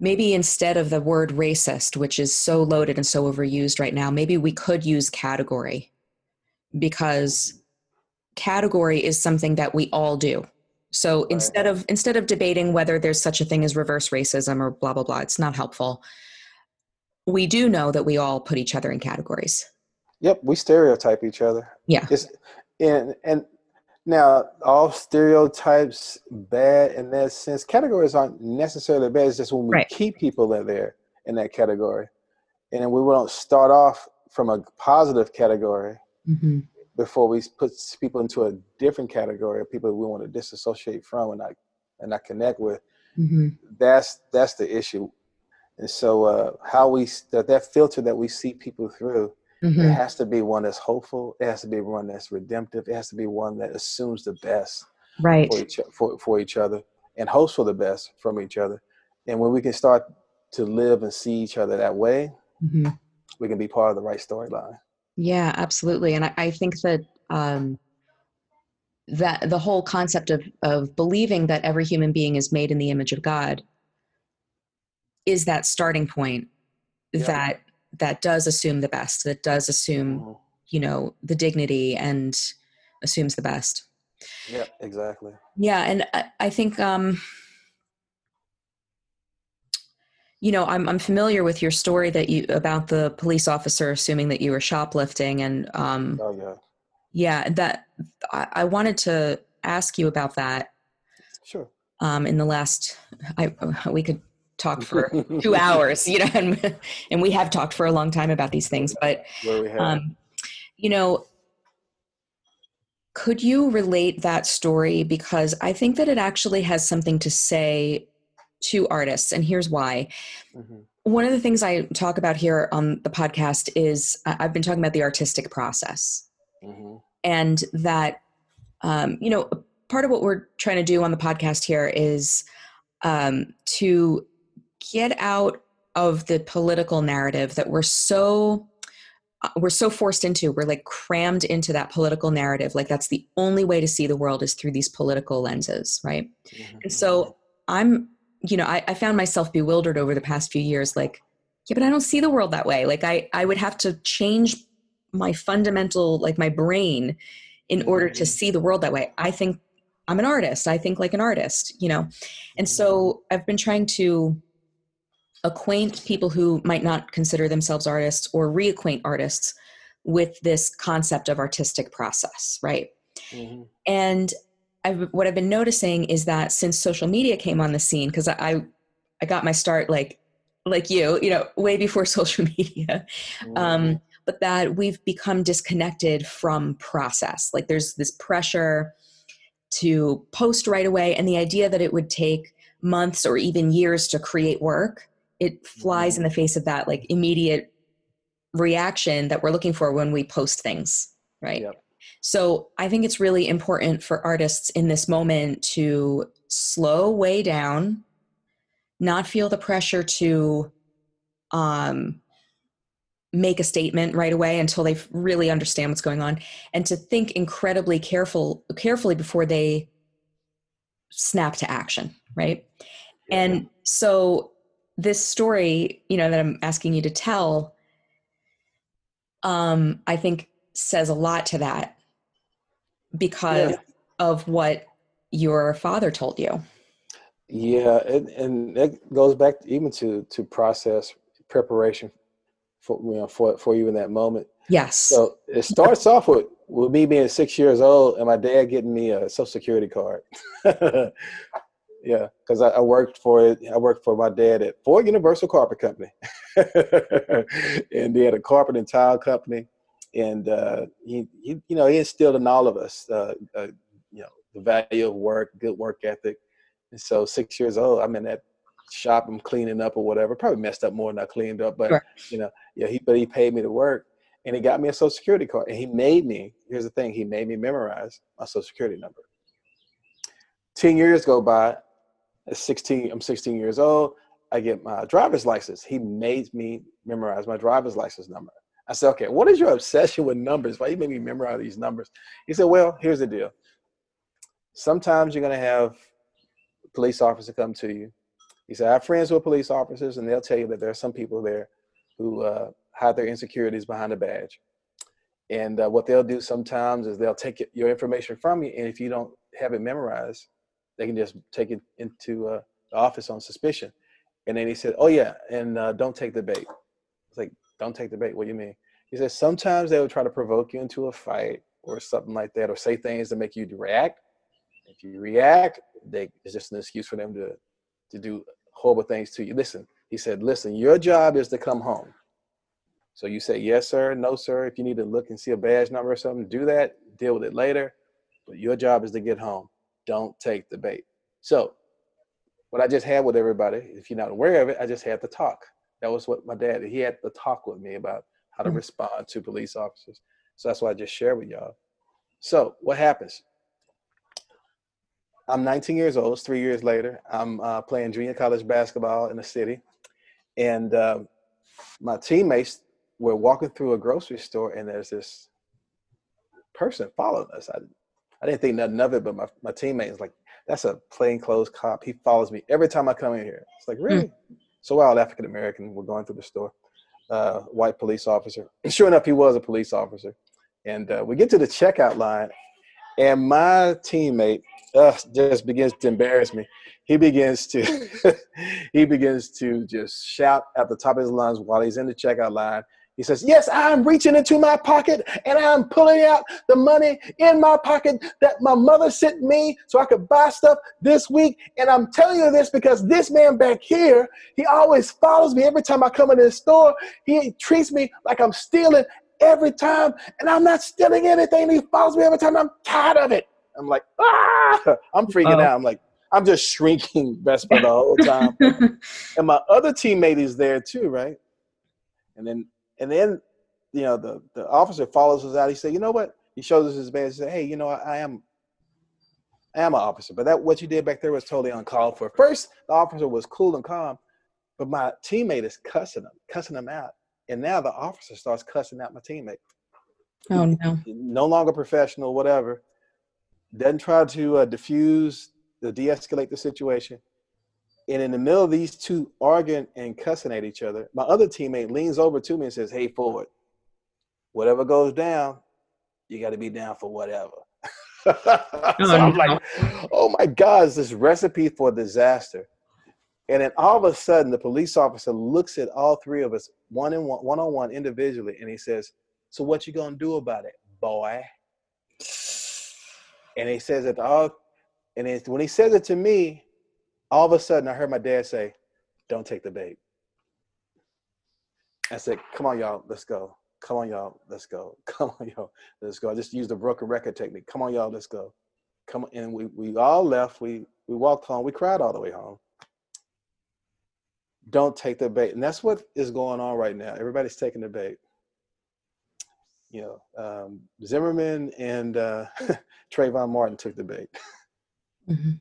Maybe instead of the word racist, which is so loaded and so overused right now, maybe we could use category because category is something that we all do. So right. instead of instead of debating whether there's such a thing as reverse racism or blah blah blah, it's not helpful. We do know that we all put each other in categories. Yep, we stereotype each other. Yeah. It's, and and now all stereotypes bad in that sense. Categories aren't necessarily bad. It's just when we right. keep people in there in that category, and then we don't start off from a positive category mm-hmm. before we put people into a different category of people we want to disassociate from and not and not connect with. Mm-hmm. That's that's the issue. And so uh, how we that that filter that we see people through Mm-hmm. It has to be one that's hopeful. It has to be one that's redemptive. It has to be one that assumes the best right. for each, for, for each other and hopes for the best from each other. And when we can start to live and see each other that way, mm-hmm. we can be part of the right storyline. Yeah, absolutely. And I, I think that um, that the whole concept of of believing that every human being is made in the image of God is that starting point yeah. that that does assume the best that does assume mm-hmm. you know the dignity and assumes the best. Yeah exactly. Yeah and i, I think um you know I'm, I'm familiar with your story that you about the police officer assuming that you were shoplifting and um oh yeah. yeah that I, I wanted to ask you about that sure. um in the last i we could talk for two hours, you know, and, and we have talked for a long time about these things, but, um, you know, could you relate that story? Because I think that it actually has something to say to artists, and here's why. Mm-hmm. One of the things I talk about here on the podcast is I've been talking about the artistic process, mm-hmm. and that, um, you know, part of what we're trying to do on the podcast here is um, to get out of the political narrative that we're so uh, we're so forced into we're like crammed into that political narrative like that's the only way to see the world is through these political lenses right mm-hmm. and so mm-hmm. i'm you know I, I found myself bewildered over the past few years like yeah but i don't see the world that way like i i would have to change my fundamental like my brain in order to mm-hmm. see the world that way i think i'm an artist i think like an artist you know and so i've been trying to acquaint people who might not consider themselves artists or reacquaint artists with this concept of artistic process, right? Mm-hmm. And I've, what I've been noticing is that since social media came on the scene, because I I got my start like like you, you know, way before social media, mm-hmm. um, but that we've become disconnected from process. Like there's this pressure to post right away, and the idea that it would take months or even years to create work it flies in the face of that like immediate reaction that we're looking for when we post things right yep. so i think it's really important for artists in this moment to slow way down not feel the pressure to um make a statement right away until they really understand what's going on and to think incredibly careful carefully before they snap to action right yeah. and so this story, you know, that I'm asking you to tell, um, I think says a lot to that because yeah. of what your father told you. Yeah, and, and it goes back even to to process preparation for you know for for you in that moment. Yes. So it starts off with with me being six years old and my dad getting me a social security card. yeah, because I, I, worked for it. I worked for my dad at Ford Universal Carpet Company, and they had a carpet and tile company, and uh, he, he, you know, he instilled in all of us, uh, uh, you know, the value of work, good work ethic. And so, six years old, I'm in that shop, I'm cleaning up or whatever. Probably messed up more than I cleaned up, but sure. you know, yeah, he, but he paid me to work, and he got me a social security card, and he made me. Here's the thing: he made me memorize my social security number. Ten years go by, 16, I'm 16 years old. I get my driver's license. He made me memorize my driver's license number. I said, okay, what is your obsession with numbers? Why you make me memorize these numbers? He said, well, here's the deal. Sometimes you're to have police officer come to you. He said, I have friends who are police officers, and they'll tell you that there are some people there who uh, hide their insecurities behind a badge. And uh, what they'll do sometimes is they'll take your information from you, and if you don't have it memorized, they can just take it into uh, the office on suspicion. And then he said, "Oh yeah, and uh, don't take the bait." It's like, "Don't take the bait." What do you mean? He says sometimes they will try to provoke you into a fight or something like that, or say things to make you react. If you react, they, it's just an excuse for them to to do horrible things to you. Listen, he said, "Listen, your job is to come home." So you say yes, sir, no, sir. If you need to look and see a badge number or something, do that. Deal with it later. But your job is to get home don't take the bait. So, what I just had with everybody, if you're not aware of it, I just had the talk. That was what my dad, he had the talk with me about how to mm-hmm. respond to police officers. So that's what I just shared with y'all. So, what happens? I'm 19 years old, three years later. I'm uh, playing junior college basketball in the city. And uh, my teammates were walking through a grocery store, and there's this person following us. I I didn't think nothing of it, but my, my teammate is like, that's a plainclothes cop. He follows me every time I come in here. It's like, really? Mm. So we're African American. We're going through the store. Uh, white police officer. And sure enough, he was a police officer. And uh, we get to the checkout line, and my teammate uh, just begins to embarrass me. He begins to he begins to just shout at the top of his lungs while he's in the checkout line. He says, Yes, I'm reaching into my pocket and I'm pulling out the money in my pocket that my mother sent me so I could buy stuff this week. And I'm telling you this because this man back here, he always follows me every time I come into the store. He treats me like I'm stealing every time, and I'm not stealing anything. He follows me every time. I'm tired of it. I'm like, ah, I'm freaking out. I'm like, I'm just shrinking Vesper the whole time. and my other teammate is there too, right? And then and then, you know, the, the officer follows us out. He said, you know what? He shows us his badge. He said, hey, you know, I, I am I am an officer, but that what you did back there was totally uncalled for. First, the officer was cool and calm, but my teammate is cussing him, cussing him out, and now the officer starts cussing out my teammate. Oh no! No longer professional, whatever. Doesn't try to uh, diffuse, to de-escalate the situation. And in the middle of these two arguing and cussing at each other, my other teammate leans over to me and says, "Hey, Ford, whatever goes down, you got to be down for whatever." so I'm like, "Oh my God, it's this recipe for disaster." And then all of a sudden, the police officer looks at all three of us one in one, one on one individually, and he says, "So what you gonna do about it, boy?" And he says it all, and when he says it to me, all of a sudden I heard my dad say, "Don't take the bait." I said, "Come on, y'all, let's go. Come on, y'all, let's go. Come on, y'all, let's go." I just used the broken record technique. Come on, y'all, let's go. Come on, and we we all left. We we walked home. We cried all the way home don't take the bait. And that's what is going on right now. Everybody's taking the bait. You know, um, Zimmerman and uh, Trayvon Martin took the bait. Mm-hmm.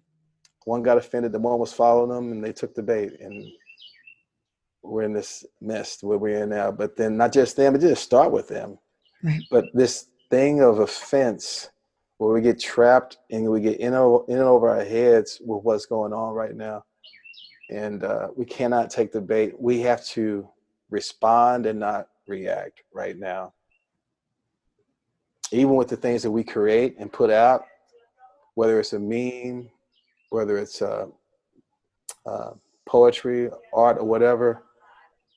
One got offended, the one was following them, and they took the bait. And we're in this mess where we're in now. But then not just them, it didn't start with them. Right. But this thing of offense where we get trapped and we get in, in and over our heads with what's going on right now and uh, we cannot take the bait. We have to respond and not react right now. Even with the things that we create and put out, whether it's a meme, whether it's uh, uh, poetry, art, or whatever,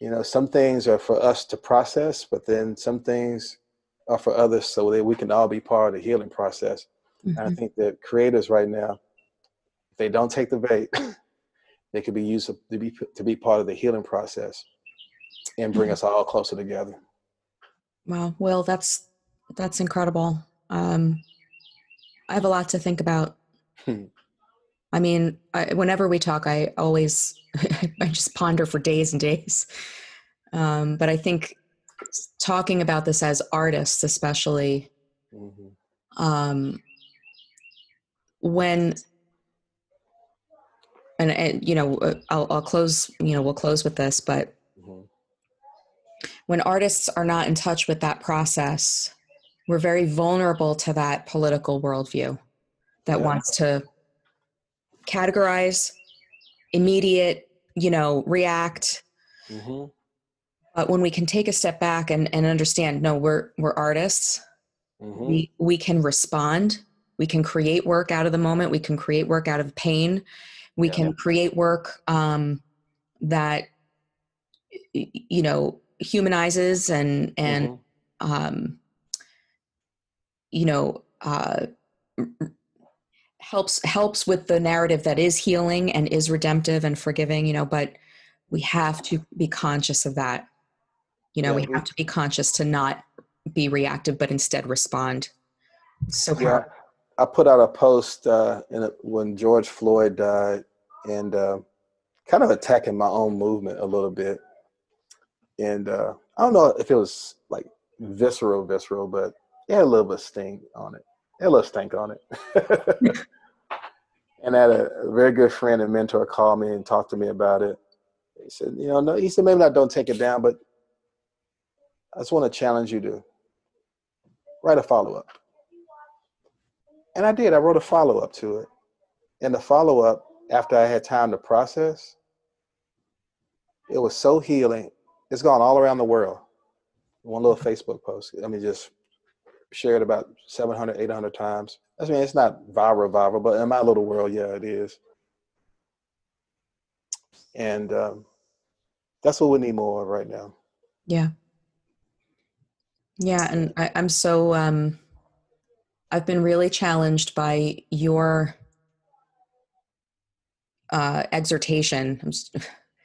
you know, some things are for us to process, but then some things are for others so that we can all be part of the healing process. Mm-hmm. And I mm-hmm. think that creators right now, if they don't take the bait, they could be used to be to be part of the healing process and bring us all closer together. Wow, well, that's that's incredible. Um, I have a lot to think about. I mean, I, whenever we talk, I always I just ponder for days and days. Um, but I think talking about this as artists, especially mm-hmm. um, when and, and you know uh, I'll, I'll close you know we'll close with this but mm-hmm. when artists are not in touch with that process we're very vulnerable to that political worldview that yeah. wants to categorize immediate you know react mm-hmm. but when we can take a step back and, and understand no we're we're artists mm-hmm. we we can respond we can create work out of the moment we can create work out of pain we yeah. can create work um, that you know humanizes and and mm-hmm. um, you know uh, helps helps with the narrative that is healing and is redemptive and forgiving you know but we have to be conscious of that you know yeah, we have to be conscious to not be reactive but instead respond so yeah. I put out a post uh, a, when George Floyd died, and uh, kind of attacking my own movement a little bit. And uh, I don't know if it was like visceral, visceral, but it had a little bit of sting on it. It had a little stink on it. and I had a, very good friend and mentor call me and talk to me about it. He said, you know, no, he said maybe not don't take it down, but I just want to challenge you to write a follow up. And I did. I wrote a follow up to it. And the follow up after I had time to process, it was so healing. It's gone all around the world. One little Facebook post. I mean, just shared about 700, 800 times. I mean, it's not viral, viral, but in my little world, yeah, it is. And um, that's what we need more of right now. Yeah. Yeah. And I, I'm so, um, I've been really challenged by your uh, exhortation. I'm just,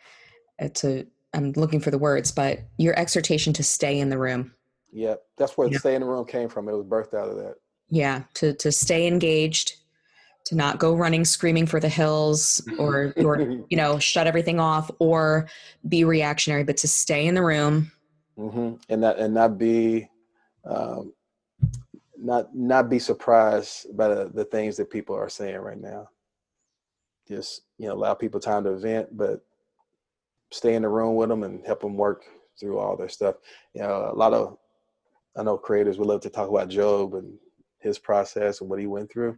it's a I'm looking for the words, but your exhortation to stay in the room. Yeah, that's where yeah. stay in the room came from. It was birthed out of that. Yeah, to to stay engaged, to not go running screaming for the hills or or you know shut everything off or be reactionary, but to stay in the room. Mm-hmm. And not and not be um, not not be surprised by the, the things that people are saying right now. Just you know, allow people time to vent, but stay in the room with them and help them work through all their stuff. You know, a lot of I know creators would love to talk about Job and his process and what he went through.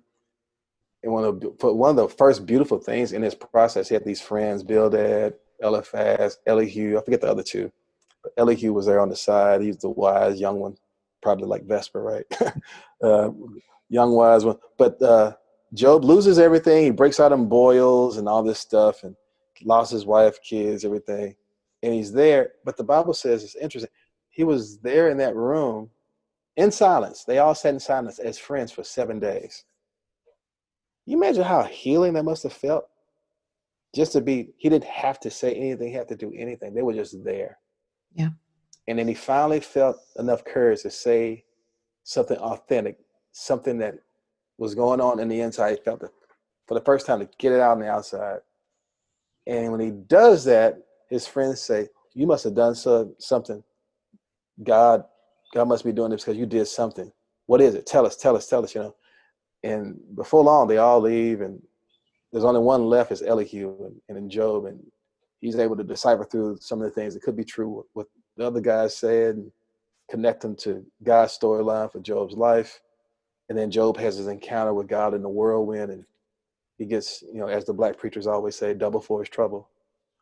And one of the, one of the first beautiful things in his process, he had these friends, Bildad, Eliphaz, Elihu. I forget the other two, but Elihu was there on the side. He's the wise young one, probably like Vesper, right? uh, young wise one. But uh, Job loses everything. He breaks out in boils and all this stuff, and lost his wife, kids, everything. And he's there. But the Bible says it's interesting. He was there in that room in silence. They all sat in silence as friends for seven days. You imagine how healing that must have felt? Just to be, he didn't have to say anything, he had to do anything. They were just there. Yeah. And then he finally felt enough courage to say something authentic, something that was going on in the inside. He felt it for the first time to get it out on the outside. And when he does that, his friends say, You must have done so, something. God, God must be doing this because you did something. What is it? Tell us, tell us, tell us, you know. And before long, they all leave, and there's only one left is Elihu and, and Job, and he's able to decipher through some of the things that could be true, what the other guys said, and connect them to God's storyline for Job's life. And then Job has his encounter with God in the whirlwind, and he gets, you know, as the black preachers always say, double for his trouble.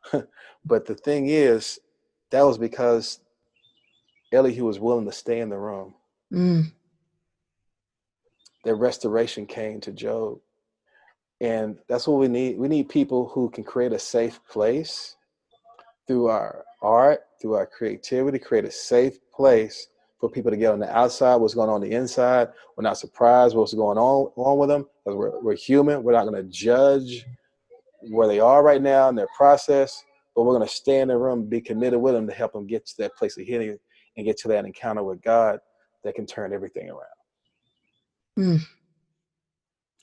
but the thing is, that was because Elihu was willing to stay in the room. Mm. That restoration came to Job. And that's what we need. We need people who can create a safe place through our art, through our creativity, create a safe place for people to get on the outside, what's going on, on the inside. We're not surprised what's going on, on with them because we're, we're human. We're not going to judge where they are right now in their process, but we're going to stay in the room, be committed with them to help them get to that place of healing and get to that encounter with God that can turn everything around. Mm.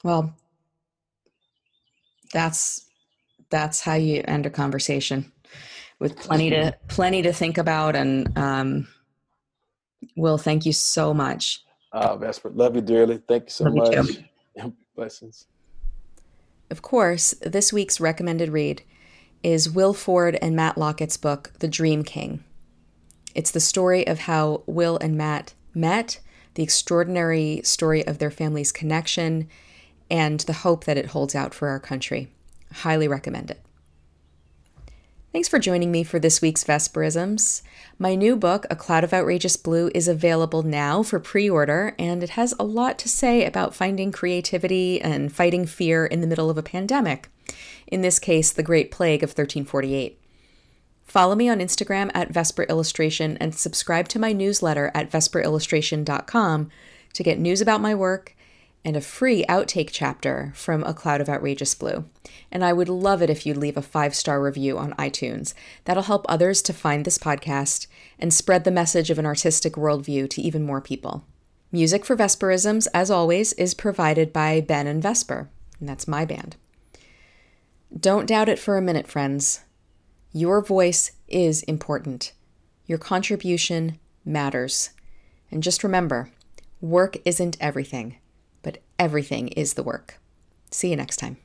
Well, that's that's how you end a conversation with plenty to plenty to think about and um, will thank you so much. Uh, Vesper, love you dearly. Thank you so love much. You blessings. Of course this week's recommended read is will ford and matt lockett's book the dream king it's the story of how will and matt met the extraordinary story of their family's connection and the hope that it holds out for our country highly recommend it Thanks for joining me for this week's Vesperisms. My new book, A Cloud of Outrageous Blue, is available now for pre order, and it has a lot to say about finding creativity and fighting fear in the middle of a pandemic. In this case, the Great Plague of 1348. Follow me on Instagram at Vesper Illustration and subscribe to my newsletter at vesperillustration.com to get news about my work and a free outtake chapter from A Cloud of Outrageous Blue. And I would love it if you'd leave a five star review on iTunes. That'll help others to find this podcast and spread the message of an artistic worldview to even more people. Music for Vesperisms, as always, is provided by Ben and Vesper, and that's my band. Don't doubt it for a minute, friends. Your voice is important. Your contribution matters. And just remember work isn't everything but everything is the work. See you next time.